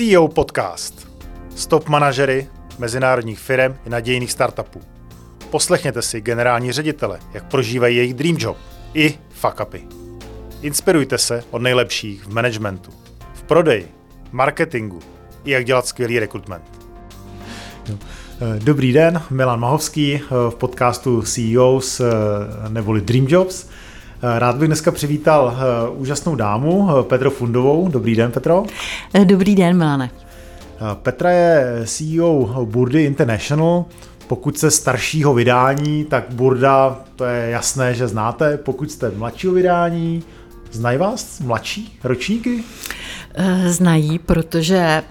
CEO Podcast. Stop manažery mezinárodních firm i nadějných startupů. Poslechněte si generální ředitele, jak prožívají jejich dream job i fuck upy. Inspirujte se od nejlepších v managementu, v prodeji, marketingu i jak dělat skvělý rekrutment. Dobrý den, Milan Mahovský v podcastu CEOs neboli Dream Jobs. Rád bych dneska přivítal úžasnou dámu, Petru Fundovou. Dobrý den, Petro. Dobrý den, Milane. Petra je CEO Burdy International. Pokud jste staršího vydání, tak Burda, to je jasné, že znáte. Pokud jste mladšího vydání, znají vás mladší ročníky? Znají, protože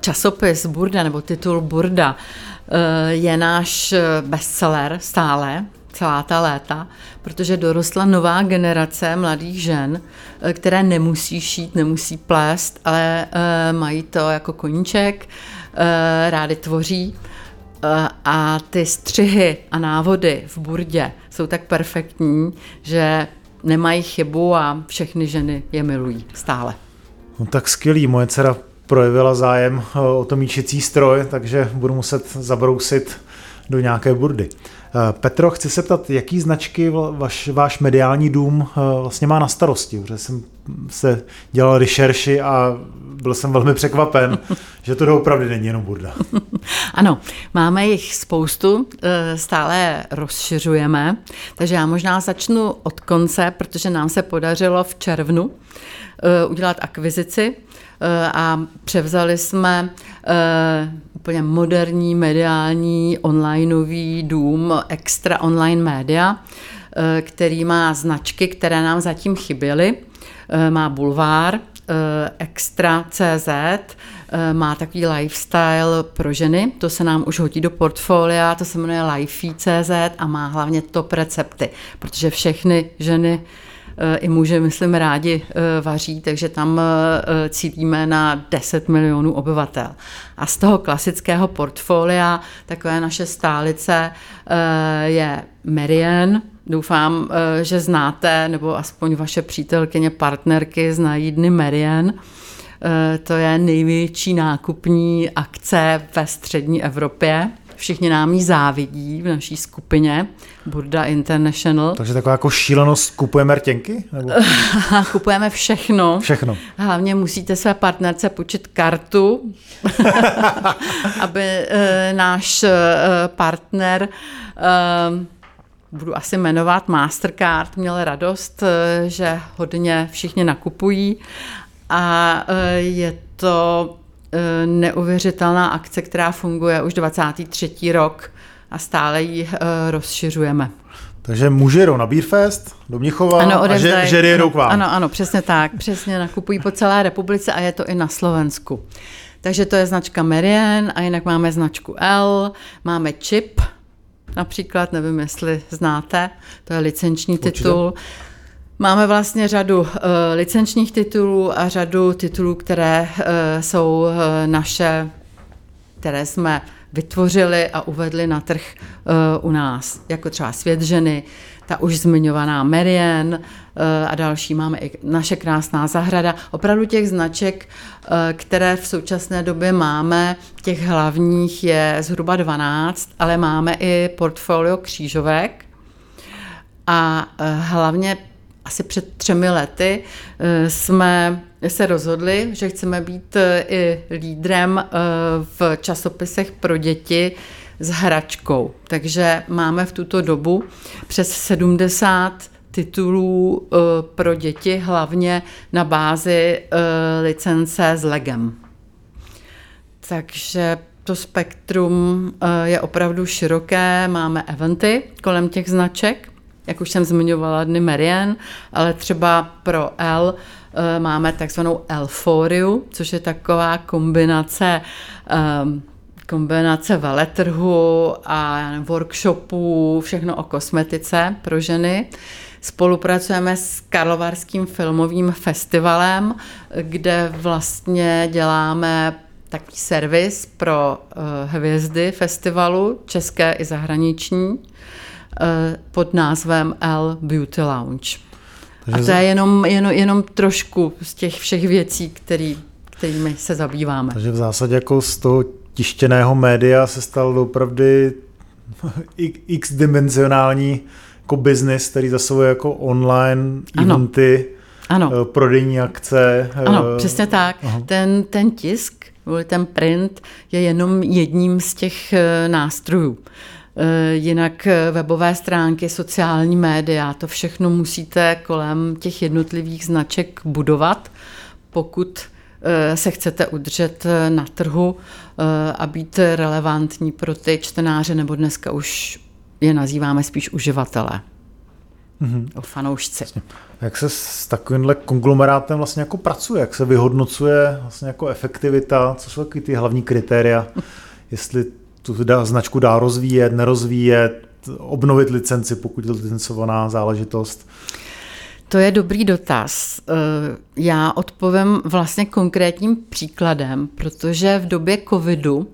časopis Burda nebo titul Burda je náš bestseller stále, celá ta léta, protože dorostla nová generace mladých žen, které nemusí šít, nemusí plést, ale mají to jako koníček, rády tvoří a ty střihy a návody v burdě jsou tak perfektní, že nemají chybu a všechny ženy je milují stále. No tak skvělý, moje dcera projevila zájem o to míčecí stroj, takže budu muset zabrousit do nějaké burdy. Petro, chci se ptat, jaký značky vaš, váš mediální dům vlastně má na starosti, protože jsem se dělal rešerši a byl jsem velmi překvapen, že to opravdu není jenom burda. Ano, máme jich spoustu, stále rozšiřujeme, takže já možná začnu od konce, protože nám se podařilo v červnu udělat akvizici a převzali jsme úplně moderní mediální onlineový dům Extra Online Media, který má značky, které nám zatím chyběly. Má bulvár, Extra.cz, má takový lifestyle pro ženy, to se nám už hodí do portfolia, to se jmenuje Lifey.cz a má hlavně top recepty, protože všechny ženy i muži, myslím, rádi vaří, takže tam cítíme na 10 milionů obyvatel. A z toho klasického portfolia, takové naše stálice, je Marian, Doufám, že znáte, nebo aspoň vaše přítelkyně, partnerky znají Dny Marian. To je největší nákupní akce ve střední Evropě. Všichni nám ji závidí v naší skupině Burda International. Takže taková jako šílenost, kupujeme rtěnky? Nebo? kupujeme všechno. Všechno. Hlavně musíte své partnerce počít kartu, aby e, náš e, partner e, budu asi jmenovat Mastercard, měl radost, že hodně všichni nakupují a je to neuvěřitelná akce, která funguje už 23. rok a stále ji rozšiřujeme. Takže muži jedou na Beerfest do Mnichova ano, a že, ženy jedou k vám. Ano, ano, přesně tak. Přesně nakupují po celé republice a je to i na Slovensku. Takže to je značka Marian a jinak máme značku L, máme Chip, například, nevím, jestli znáte, to je licenční Určitě. titul. Máme vlastně řadu uh, licenčních titulů a řadu titulů, které uh, jsou uh, naše, které jsme vytvořili a uvedli na trh u nás, jako třeba Svět ženy, ta už zmiňovaná Marian uh, a další. Máme i naše krásná zahrada. Opravdu těch značek, které v současné době máme, těch hlavních je zhruba 12, ale máme i portfolio křížovek. A hlavně asi před třemi lety jsme se rozhodli, že chceme být i lídrem v časopisech pro děti s hračkou. Takže máme v tuto dobu přes 70 titulů pro děti, hlavně na bázi licence s legem. Takže to spektrum je opravdu široké, máme eventy kolem těch značek, jak už jsem zmiňovala Dny Marian, ale třeba pro L máme takzvanou Elforiu, což je taková kombinace um, kombinace veletrhu a workshopů, všechno o kosmetice pro ženy. Spolupracujeme s Karlovarským filmovým festivalem, kde vlastně děláme takový servis pro uh, hvězdy festivalu, české i zahraniční, pod názvem L Beauty Lounge. Takže a to je jenom, jenom, jenom trošku z těch všech věcí, který, kterými se zabýváme. Takže v zásadě jako z toho tištěného média se stal opravdu x-dimenzionální jako business, který zasahuje jako online ano. eventy, ano. Eh, prodejní akce. Ano, přesně tak. Ten, ten tisk, ten print je jenom jedním z těch eh, nástrojů. Eh, jinak webové stránky, sociální média, to všechno musíte kolem těch jednotlivých značek budovat, pokud se chcete udržet na trhu a být relevantní pro ty čtenáře, nebo dneska už je nazýváme spíš uživatele. Mm-hmm. O fanoušci. Jak se s takovýmhle konglomerátem vlastně jako pracuje? Jak se vyhodnocuje vlastně jako efektivita? Co jsou ty hlavní kritéria? Jestli tu značku dá rozvíjet, nerozvíjet, obnovit licenci, pokud je licencovaná záležitost? To je dobrý dotaz. Eh, já odpovím vlastně konkrétním příkladem, protože v době covidu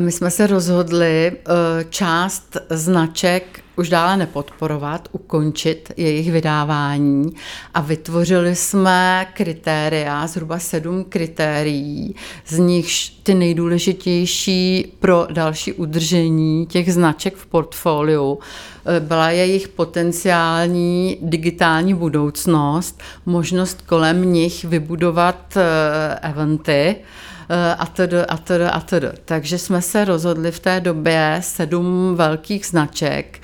my jsme se rozhodli eh, část značek už dále nepodporovat, ukončit jejich vydávání a vytvořili jsme kritéria, zhruba sedm kritérií, z nichž ty nejdůležitější pro další udržení těch značek v portfoliu eh, byla jejich potenciální digitální budoucnost, možnost kolem nich vybudovat eh, eventy, eh, a tedy, a tedy, a tedy. Takže jsme se rozhodli v té době sedm velkých značek,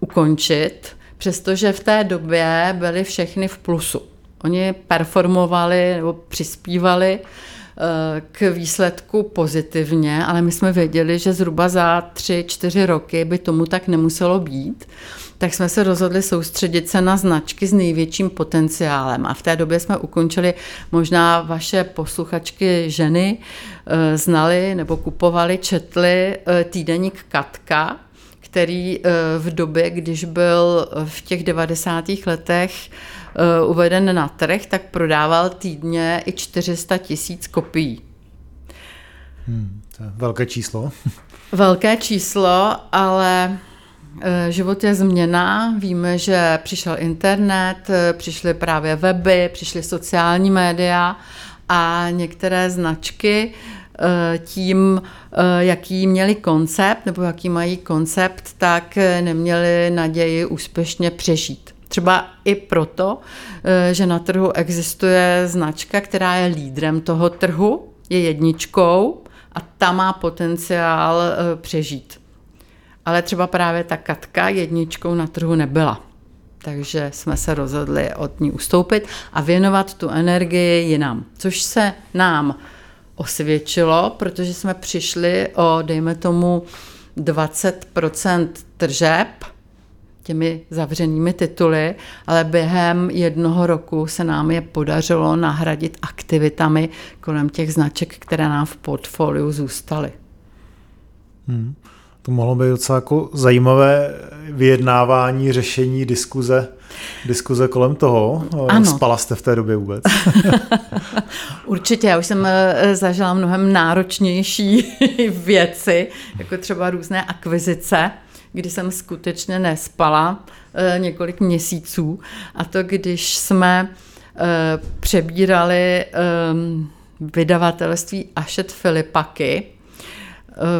ukončit, přestože v té době byly všechny v plusu. Oni performovali nebo přispívali eh, k výsledku pozitivně, ale my jsme věděli, že zhruba za tři, čtyři roky by tomu tak nemuselo být, tak jsme se rozhodli soustředit se na značky s největším potenciálem. A v té době jsme ukončili, možná vaše posluchačky ženy eh, znali nebo kupovali, četli eh, týdeník Katka, který eh, v době, když byl v těch 90. letech eh, uveden na trh, tak prodával týdně i 400 tisíc kopií. Hmm, to je velké číslo. Velké číslo, ale eh, život je změna. Víme, že přišel internet, přišly právě weby, přišly sociální média a některé značky Eh, tím, eh, jaký měli koncept nebo jaký mají koncept, tak eh, neměli naději úspěšně přežít. Třeba i proto, že na trhu existuje značka, která je lídrem toho trhu, je jedničkou a ta má potenciál přežít. Ale třeba právě ta Katka jedničkou na trhu nebyla. Takže jsme se rozhodli od ní ustoupit a věnovat tu energii jinam, což se nám osvědčilo, protože jsme přišli o, dejme tomu, 20% tržeb těmi zavřenými tituly, ale během jednoho roku se nám je podařilo nahradit aktivitami kolem těch značek, které nám v portfoliu zůstaly. Hmm. To mohlo být docela jako zajímavé vyjednávání, řešení, diskuze, diskuze kolem toho. Ano. Spala jste v té době vůbec? Určitě, já už jsem eh, zažila mnohem náročnější věci, jako třeba různé akvizice, kdy jsem skutečně nespala eh, několik měsíců. A to, když jsme eh, přebírali ehm, vydavatelství Ašet Filipaky,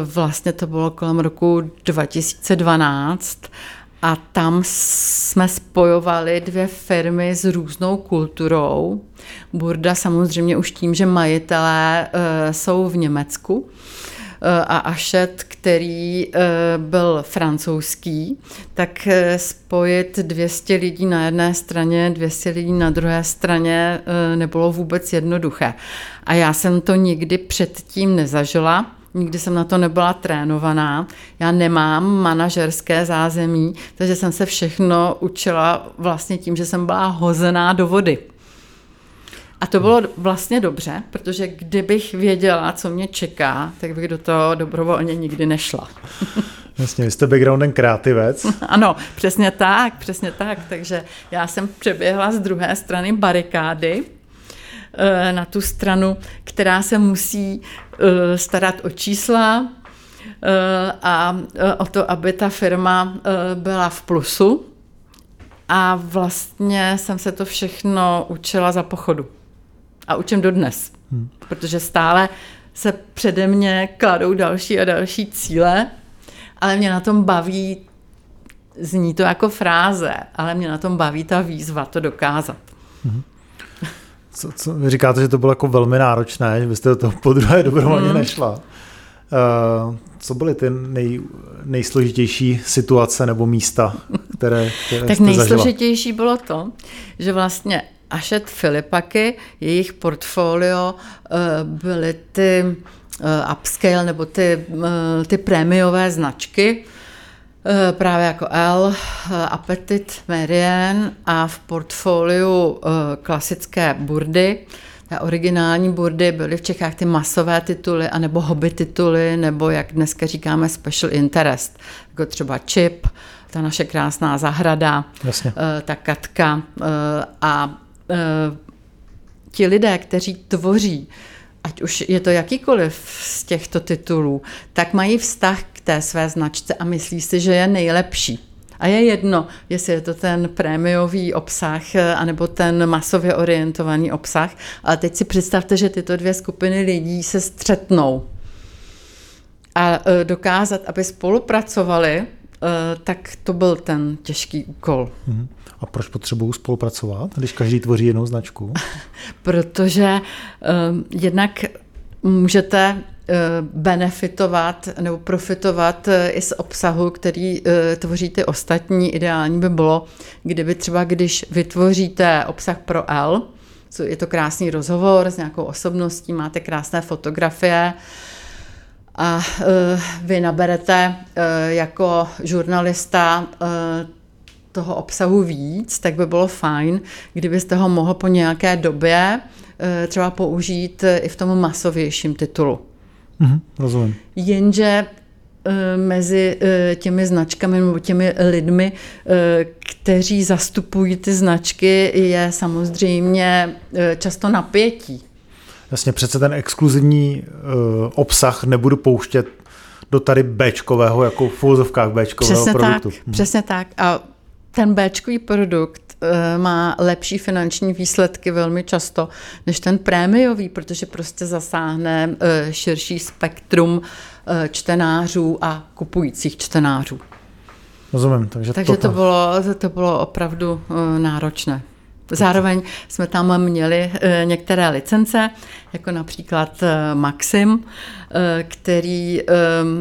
Vlastně to bylo kolem roku 2012 a tam jsme spojovali dvě firmy s různou kulturou. Burda samozřejmě už tím, že majitelé uh, jsou v Německu uh, a Ašet, který byl francouzský, tak spojit 200 lidí na jedné straně, 200 lidí na druhé straně nebylo vůbec jednoduché. A já jsem to nikdy předtím nezažila nikdy jsem na to nebyla trénovaná, já nemám manažerské zázemí, takže jsem se všechno učila vlastně tím, že jsem byla hozená do vody. A to bylo vlastně dobře, protože kdybych věděla, co mě čeká, tak bych do toho dobrovolně nikdy nešla. Jasně, vy jste backgroundem kreativec. Ano, přesně tak, přesně tak. Takže já jsem přeběhla z druhé strany barikády na tu stranu, která se musí eh, starat o čísla eh, a o to, aby ta firma byla v plusu. A vlastně jsem se to všechno učila za pochodu. A učím dodnes. Hmm. Protože stále se přede mě kladou další a další cíle, ale mě na tom baví, zní to jako fráze, ale mě na tom baví ta výzva to dokázat. Hmm. Co, co, vy říkáte, že to bylo jako velmi náročné, že byste do toho po druhé dobrovolně hmm. nešla. Uh, co byly ty nej, nejsložitější situace nebo místa, které, které Tak nejsložitější zažila? bylo to, že vlastně Ašet Filipaky, jejich portfolio uh, byly ty uh, upscale nebo ty, ty prémiové značky, právě jako L, Appetit, Merian a v portfoliu klasické burdy. Ta originální burdy byly v Čechách ty masové tituly, anebo hobby tituly, nebo jak dneska říkáme special interest, jako třeba Chip, ta naše krásná zahrada, Jasně. ta Katka a ti lidé, kteří tvoří, ať už je to jakýkoliv z těchto titulů, tak mají vztah k té své značce a myslí si, že je nejlepší. A je jedno, jestli je to ten prémiový obsah, anebo ten masově orientovaný obsah. Ale teď si představte, že tyto dvě skupiny lidí se střetnou. A e, dokázat, aby spolupracovali, tak to byl ten těžký úkol. Mhm. A proč potřebují spolupracovat, když každý tvoří jinou značku? Protože um, jednak můžete eh, benefitovat nebo profitovat eh, i z obsahu, který tvoří ty ostatní. Ideální by bylo, kdyby třeba, když vytvoříte obsah pro L, je to krásný rozhovor s nějakou osobností, máte krásné fotografie, a vy naberete jako žurnalista toho obsahu víc, tak by bylo fajn, kdybyste ho mohl po nějaké době eh, třeba použít eh, i v tom masovějším titulu. Mhm, rozumím. Jenže eh, mezi těmi značkami nebo těmi lidmi, kteří zastupují ty značky, je samozřejmě často napětí. Jasně, přece ten exkluzivní obsah nebudu pouštět do tady Bčkového, jako v fúzovkách Bčkového přesně produktu. Tak, Přesně tak. A ten b produkt eh, má lepší finanční výsledky velmi často než ten prémiový, protože prostě zasáhne eh, širší spektrum eh, čtenářů a kupujících čtenářů. Rozumím. Takže, takže to, to, bylo, to bylo opravdu náročné. Zároveň jsme tam měli některé licence, jako například Maxim, který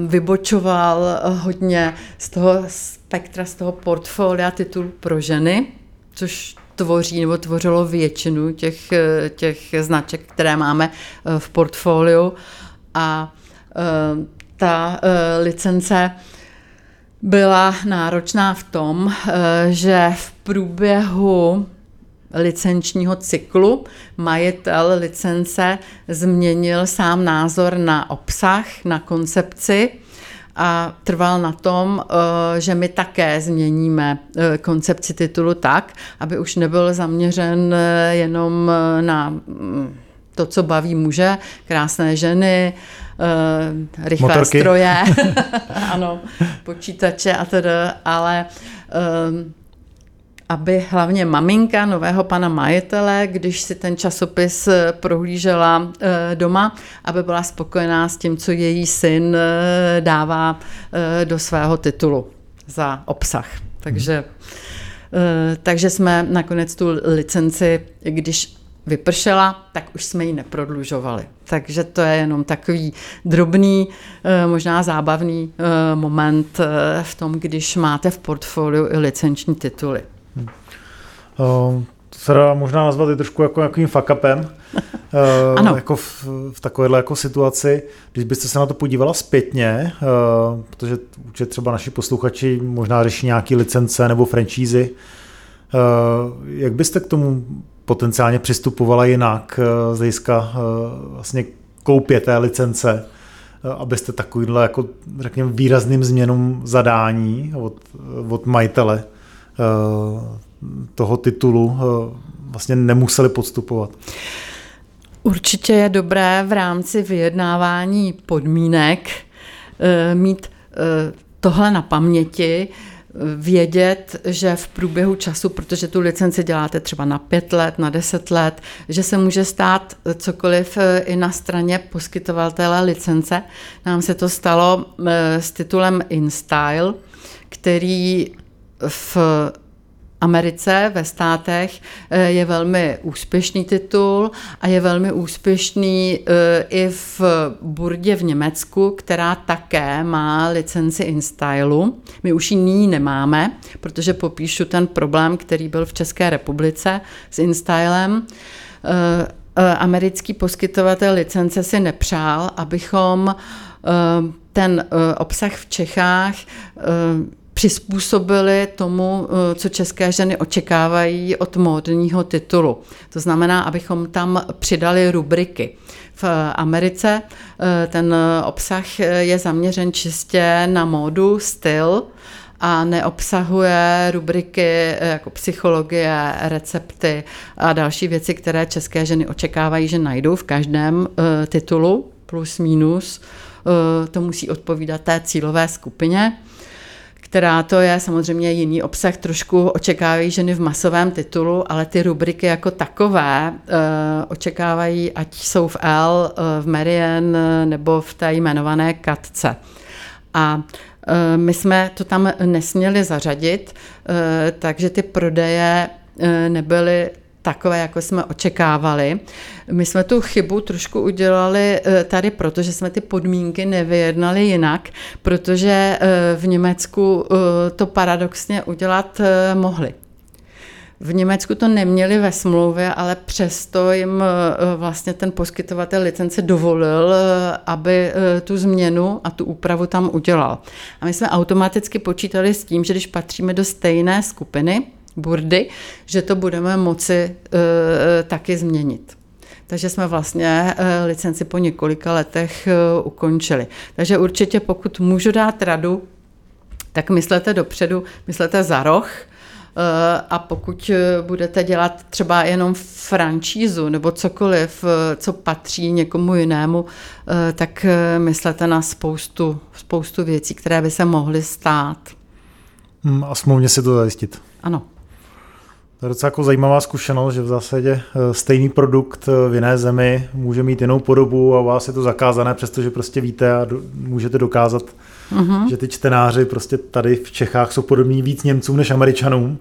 vybočoval hodně z toho spektra z toho portfolia titulů pro ženy, což tvoří nebo tvořilo většinu těch, těch značek, které máme eh, v portfoliu. A eh, ta eh, licence byla náročná v tom, že v průběhu licenčního cyklu majitel licence změnil sám názor na obsah, na koncepci a trval na tom, eh, že my také změníme eh, koncepci titulu tak, aby už nebyl zaměřen eh, jenom na mm, to, co baví muže, krásné ženy, rychlé Motorky. stroje, ano, počítače a tedy, ale aby hlavně maminka nového pana majitele, když si ten časopis eh, prohlížela eh, doma, aby byla spokojená s tím, co její syn eh, dává do svého titulu za obsah. Takže, takže jsme nakonec tu licenci, když vypršela, tak už jsme ji neprodlužovali. Takže to je jenom takový drobný, možná zábavný moment v tom, když máte v portfoliu i licenční tituly. Hmm. Uh, to se dá možná nazvat i trošku jako nějakým fuck upem. Uh, ano. Jako v, v takovéhle jako situaci, když byste se na to podívala zpětně, uh, protože určitě třeba naši posluchači možná řeší nějaké licence nebo franšízy, uh, jak byste k tomu potenciálně přistupovala jinak z hlediska vlastně koupě té licence, abyste takovýhle jako řekněme výrazným změnům zadání od, od majitele toho titulu eh, vlastně nemuseli podstupovat. Určitě je dobré v rámci vyjednávání podmínek eh, mít tohle na paměti, vědět, že v průběhu času, protože tu licenci děláte třeba na pět let, na deset let, že se může stát cokoliv eh, i na straně poskytovatele licence. Nám se to stalo eh, s titulem InStyle, který v Americe, ve státech eh, je velmi úspěšný titul a je velmi úspěšný eh, i v Burdě v Německu, která také má licenci InStylu. My už ji nyní nemáme, protože popíšu ten problém, který byl v České republice s InStylem. Eh, americký poskytovatel licence si nepřál, abychom ten obsah v Čechách přizpůsobili tomu, eh, co české ženy očekávají od módního titulu. To znamená, abychom tam přidali rubriky. V Americe eh, ten obsah je zaměřen čistě na módu, styl, a neobsahuje rubriky eh, jako psychologie, recepty a další věci, které české ženy očekávají, že najdou v každém titulu, plus minus. To musí odpovídat té cílové skupině která to je samozřejmě jiný obsah, trošku očekávají ženy v masovém titulu, ale ty rubriky jako takové uh, očekávají, ať jsou v L, uh, v Marian nebo v té jmenované Katce. A my jsme to tam nesměli zařadit, takže ty prodeje nebyly takové, jako jsme očekávali. My jsme tu chybu trošku udělali eh, tady, protože jsme ty podmínky nevyjednali jinak, protože eh, v Německu eh, to paradoxně udělat mohli. V Německu to neměli ve smlouvě, ale přesto jim vlastně ten poskytovatel licence dovolil, aby tu změnu a tu úpravu tam udělal. A my jsme automaticky počítali s tím, že když patříme do stejné skupiny, burdy, že to budeme moci uh, taky změnit. Takže jsme vlastně uh, licenci po několika letech ukončili. Takže určitě pokud můžu dát radu, tak myslete dopředu, myslete za roh, a pokud budete dělat třeba jenom franšízu nebo cokoliv, co patří někomu jinému, tak myslete na spoustu, spoustu věcí, které by se mohly stát. Hmm, a smluvně si to zajistit. Ano. To je docela jako zajímavá zkušenost, že v zásadě eh, stejný produkt eh, v jiné zemi může mít jinou podobu a u vás je to zakázané, přestože prostě víte a do, můžete dokázat, uh-huh. že ty čtenáři prostě tady v Čechách jsou podobní víc Němcům než Američanům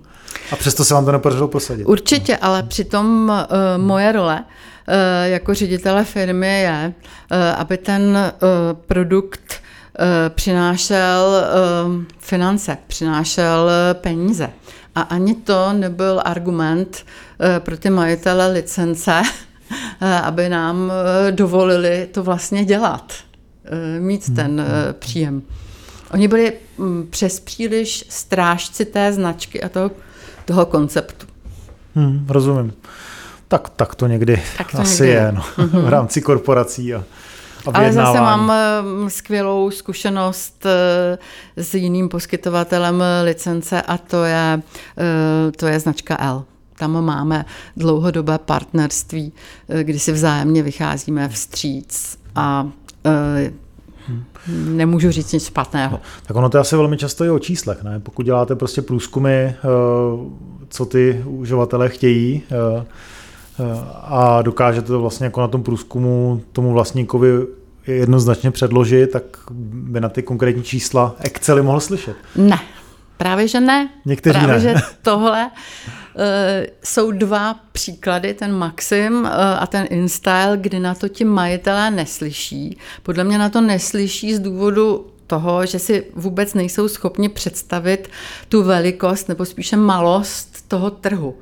a přesto se vám to nepodařilo prosadit. Určitě, ale přitom uh, moje role uh, jako ředitele firmy je, uh, aby ten uh, produkt přinášel finance, přinášel peníze. A ani to nebyl argument eh, pro ty majitele licence, eh, aby nám eh, dovolili to vlastně dělat, mít ten hmm, hmm. příjem. Oni byli mm, přes příliš strážci té značky a toho, toho konceptu. Hmm, rozumím. Tak, tak to někdy tak to asi někdy je, no, v rámci korporací a ale zase mám eh, skvělou zkušenost eh, s jiným poskytovatelem licence a to je, eh, to je značka L. Tam máme dlouhodobé partnerství, kdy si vzájemně vycházíme vstříc a nemůžu říct nic špatného. Tak ono to je asi velmi často i o číslech, ne? Pokud děláte prostě průzkumy, co ty uživatelé chtějí, a dokážete to vlastně jako na tom průzkumu tomu vlastníkovi jednoznačně předložit, tak by na ty konkrétní čísla Excely mohl slyšet. Ne, právě že ne. Někteří právě, ne. že tohle uh, jsou dva příklady, ten Maxim uh, a ten InStyle, kdy na to ti majitelé neslyší. Podle mě na to neslyší z důvodu toho, že si vůbec nejsou schopni představit tu velikost nebo spíše malost toho trhu.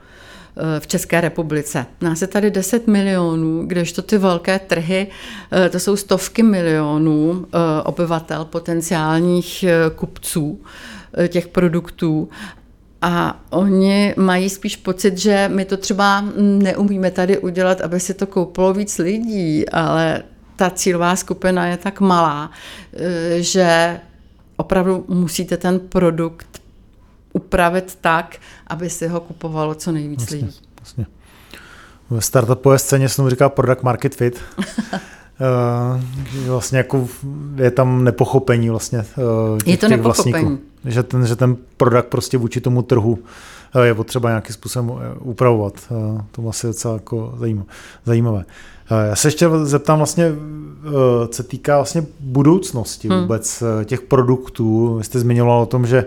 Eh, v České republice. Nás je tady 10 milionů, kdežto ty velké trhy, eh, to jsou stovky milionů eh, obyvatel, potenciálních kupců těch produktů. A oni mají spíš pocit, že my to třeba neumíme tady udělat, aby si to koupilo víc lidí, ale ta cílová skupina je tak malá, že opravdu musíte ten produkt upravit tak, aby si ho kupovalo co nejvíc jasně, lidí. Jasně. V startupové scéně se tomu říká product market fit. Uh, vlastně jako je tam nepochopení vlastně uh, těch, je to těch nepochopení. Vlastníků. Že ten, že ten produkt prostě vůči tomu trhu uh, je potřeba nějakým způsobem upravovat. To asi docela jako zajímavé. Já se ještě zeptám vlastně, co se týká vlastně budoucnosti hmm. vůbec těch produktů. Vy jste zmiňoval o tom, že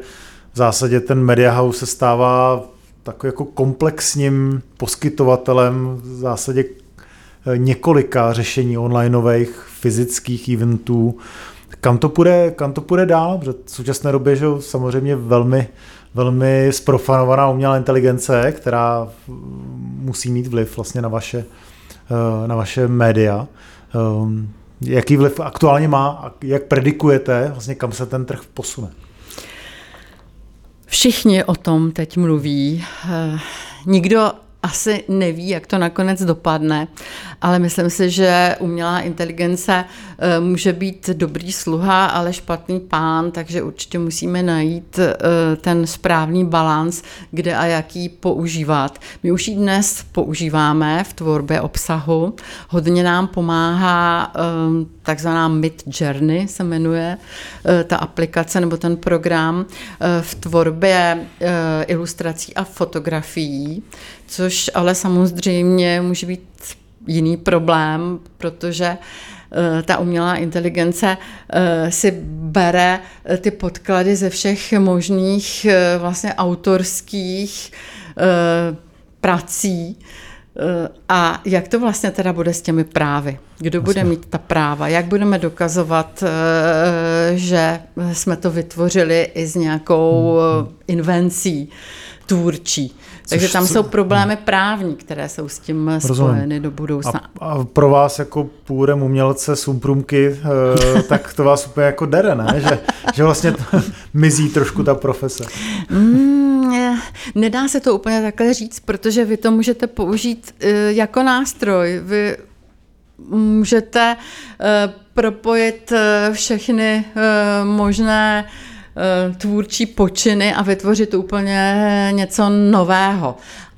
v zásadě ten Media House se stává takovým jako komplexním poskytovatelem v zásadě několika řešení onlineových, fyzických eventů. Kam to půjde, kam to půjde dál? Protože v současné době že samozřejmě velmi, velmi sprofanovaná umělá inteligence, která musí mít vliv vlastně na vaše, eh, na vaše média. Ehm, jaký vliv aktuálně má a jak predikujete, vlastně kam se ten trh posune? Všichni o tom teď mluví. Eh, nikdo asi neví, jak to nakonec dopadne, ale myslím si, že umělá inteligence eh, může být dobrý sluha, ale špatný pán, takže určitě musíme najít eh, ten správný balans, kde a jaký používat. My už ji dnes používáme v tvorbě obsahu. Hodně nám pomáhá eh, takzvaná Mid Journey se jmenuje ta aplikace nebo ten program v tvorbě ilustrací a fotografií což ale samozřejmě může být jiný problém, protože eh, ta umělá inteligence eh, si bere eh, ty podklady ze všech možných vlastně autorských prací, a jak to vlastně teda bude s těmi právy? Kdo vlastně. bude mít ta práva? Jak budeme dokazovat, že jsme to vytvořili i s nějakou hmm. invencí tvůrčí? Takže tam jsou problémy právní, které jsou s tím Rozumím. spojeny do budoucna. A, a pro vás jako půrem umělce sumprumky, eh, tak to vás úplně jako dere, ne? Že, že vlastně to, mizí trošku ta profese. Mm, nedá se to úplně takhle říct, protože vy to můžete použít eh, jako nástroj. Vy můžete eh, propojit všechny možné tvůrčí počiny a vytvořit úplně něco nového.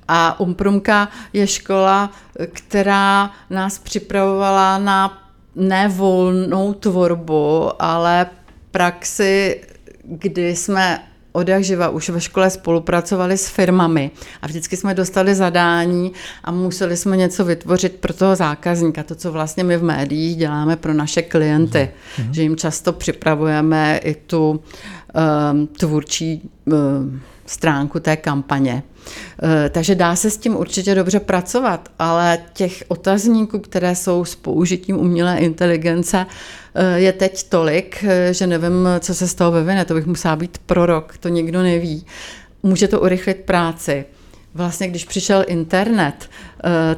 A Umprumka je škola, která nás připravovala na nevolnou tvorbu, ale praxi, kdy jsme od jak živa už ve škole spolupracovali s firmami a vždycky jsme dostali zadání a museli jsme něco vytvořit pro toho zákazníka, to, co vlastně my v médiích děláme pro naše klienty, mm-hmm. že jim často připravujeme i tu tvůrčí um, stránku té kampaně. Eh, takže dá se s tím určitě dobře pracovat, ale těch otazníků, které jsou s použitím umělé inteligence, eh, je teď tolik, eh, že nevím, co se z toho vyvine. To bych musela být prorok, to nikdo neví. Může to urychlit práci. Vlastně, když přišel internet,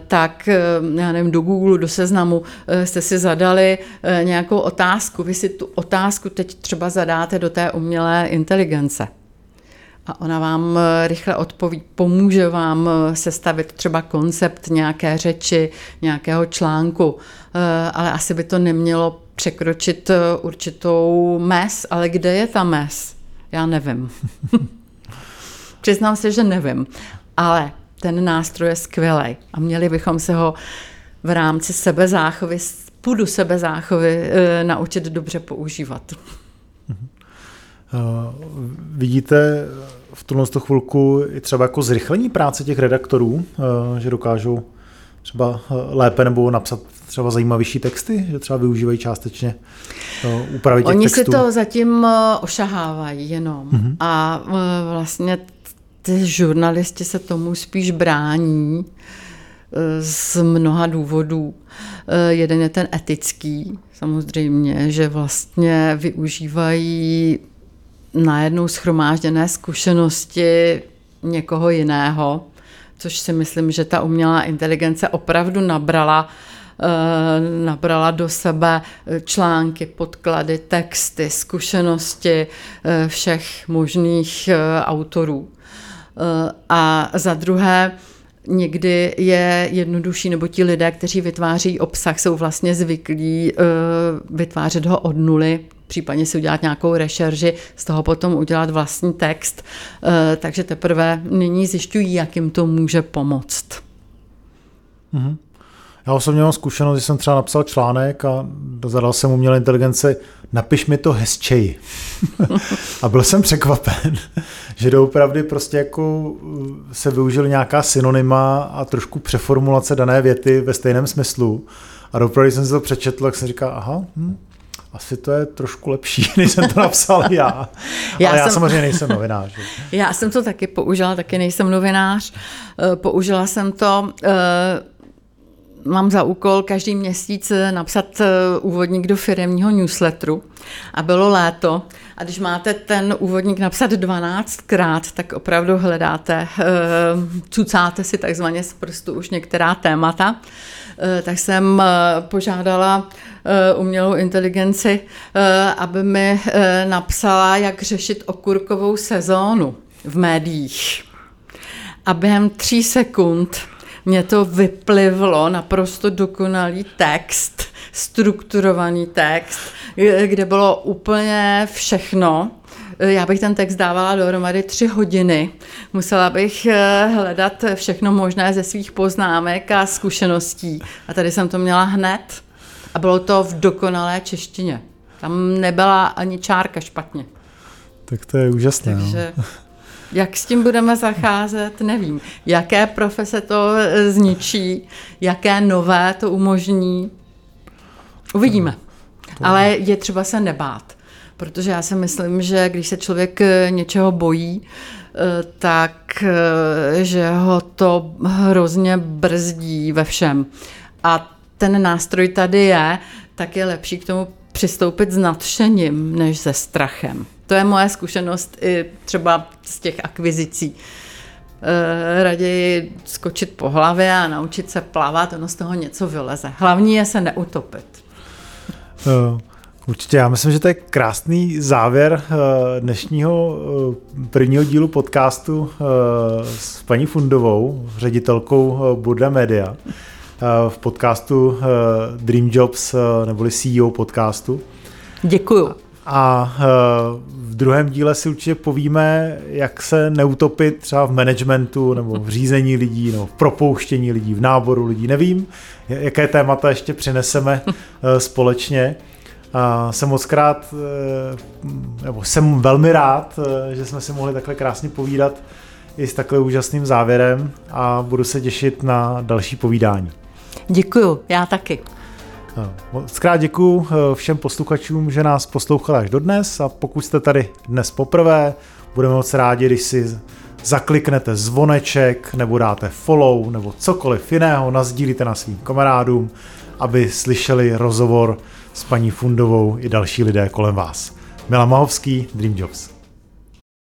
tak já nevím, do Google, do seznamu jste si zadali nějakou otázku. Vy si tu otázku teď třeba zadáte do té umělé inteligence a ona vám eh, rychle odpoví, pomůže vám eh, sestavit třeba koncept nějaké řeči, nějakého článku, eh, ale asi by to nemělo překročit určitou mes, ale kde je ta mes? Já nevím. Přiznám se, že nevím, ale ten nástroj je skvělý a měli bychom se ho v rámci sebezáchovy, půdu sebezáchovy naučit dobře používat. vidíte v tuhle chvilku i třeba jako zrychlení práce těch redaktorů, eh, že dokážou třeba eh, lépe nebo napsat třeba zajímavější texty, že třeba využívají částečně eh, úpravy těch Oni textů? si to zatím ošahávají jenom mm-hmm. a vlastně ty žurnalisti se tomu spíš brání z mnoha důvodů. Jeden je ten etický, samozřejmě, že vlastně využívají najednou schromážděné zkušenosti někoho jiného, což si myslím, že ta umělá inteligence opravdu nabrala eh, nabrala do sebe články, podklady, texty, zkušenosti eh, všech možných eh, autorů. A za druhé, někdy je jednodušší, nebo ti lidé, kteří vytváří obsah, jsou vlastně zvyklí vytvářet ho od nuly, případně si udělat nějakou rešerži, z toho potom udělat vlastní text. Eh, takže teprve nyní zjišťují, jak jim to může pomoct. Mm-hmm. Já osobně mám zkušenost, že jsem třeba napsal článek a zadal jsem umělé inteligenci, napiš mi to hezčeji. a byl jsem překvapen, že doopravdy prostě jako se využil nějaká synonyma a trošku přeformulace dané věty ve stejném smyslu. A doopravdy jsem si to přečetl, tak jsem říkal, aha, hm, asi to je trošku lepší, než jsem to napsal já. já Ale já jsem, samozřejmě nejsem novinář. Já jsem to taky použila, taky nejsem novinář. Eh, použila jsem to eh, mám za úkol každý měsíc napsat eh, úvodník do firemního newsletteru a bylo léto a když máte ten úvodník napsat 12krát, tak opravdu hledáte, cucáte si takzvaně z prstu už některá témata. Eh, tak jsem eh, požádala eh, umělou inteligenci, aby mi napsala, jak řešit okurkovou sezónu v médiích. A během tří sekund mě to vyplivlo naprosto dokonalý text, strukturovaný text, kde bylo úplně všechno, já bych ten text dávala dohromady tři hodiny. Musela bych eh, hledat všechno možné ze svých poznámek a zkušeností. A tady jsem to měla hned. A bylo to v dokonalé češtině. Tam nebyla ani čárka špatně. Tak to je úžasné. No. Takže no. Jak s tím budeme zacházet, nevím. Jaké profese to eh, zničí, jaké nové to umožní, uvidíme. Ale je třeba se nebát. Protože já si myslím, že když se člověk eh, něčeho bojí, eh, tak že ho to hrozně brzdí ve všem. A ten nástroj tady je, tak je lepší k tomu přistoupit s nadšením, než se strachem. To je moje zkušenost i třeba z těch akvizicí. Raději skočit po hlavě a naučit se plavat, ono z toho něco vyleze. Hlavní je se neutopit. Určitě, já myslím, že to je krásný závěr eh, dnešního prvního dílu podcastu s paní Fundovou, ředitelkou Burda Media v podcastu Dream Jobs, neboli CEO podcastu. Děkuju. A v druhém díle si určitě povíme, jak se neutopit třeba v managementu nebo v řízení lidí, nebo v propouštění lidí, v náboru lidí. Nevím, jaké témata ještě přineseme společně. A jsem moc krát, eh, nebo jsem velmi rád, eh, že jsme si mohli takhle krásně povídat i s takhle úžasným závěrem a budu se těšit na další povídání. Děkuju, já taky. Moc krát děkuju eh, všem posluchačům, že nás poslouchali až dodnes a pokud jste tady dnes poprvé, budeme moc rádi, když si zakliknete zvoneček, nebo dáte follow, nebo cokoliv jiného, nazdílíte na svým kamarádům, aby slyšeli rozhovor s paní Fundovou i další lidé kolem vás. Milan Mahovský, Dream Jobs.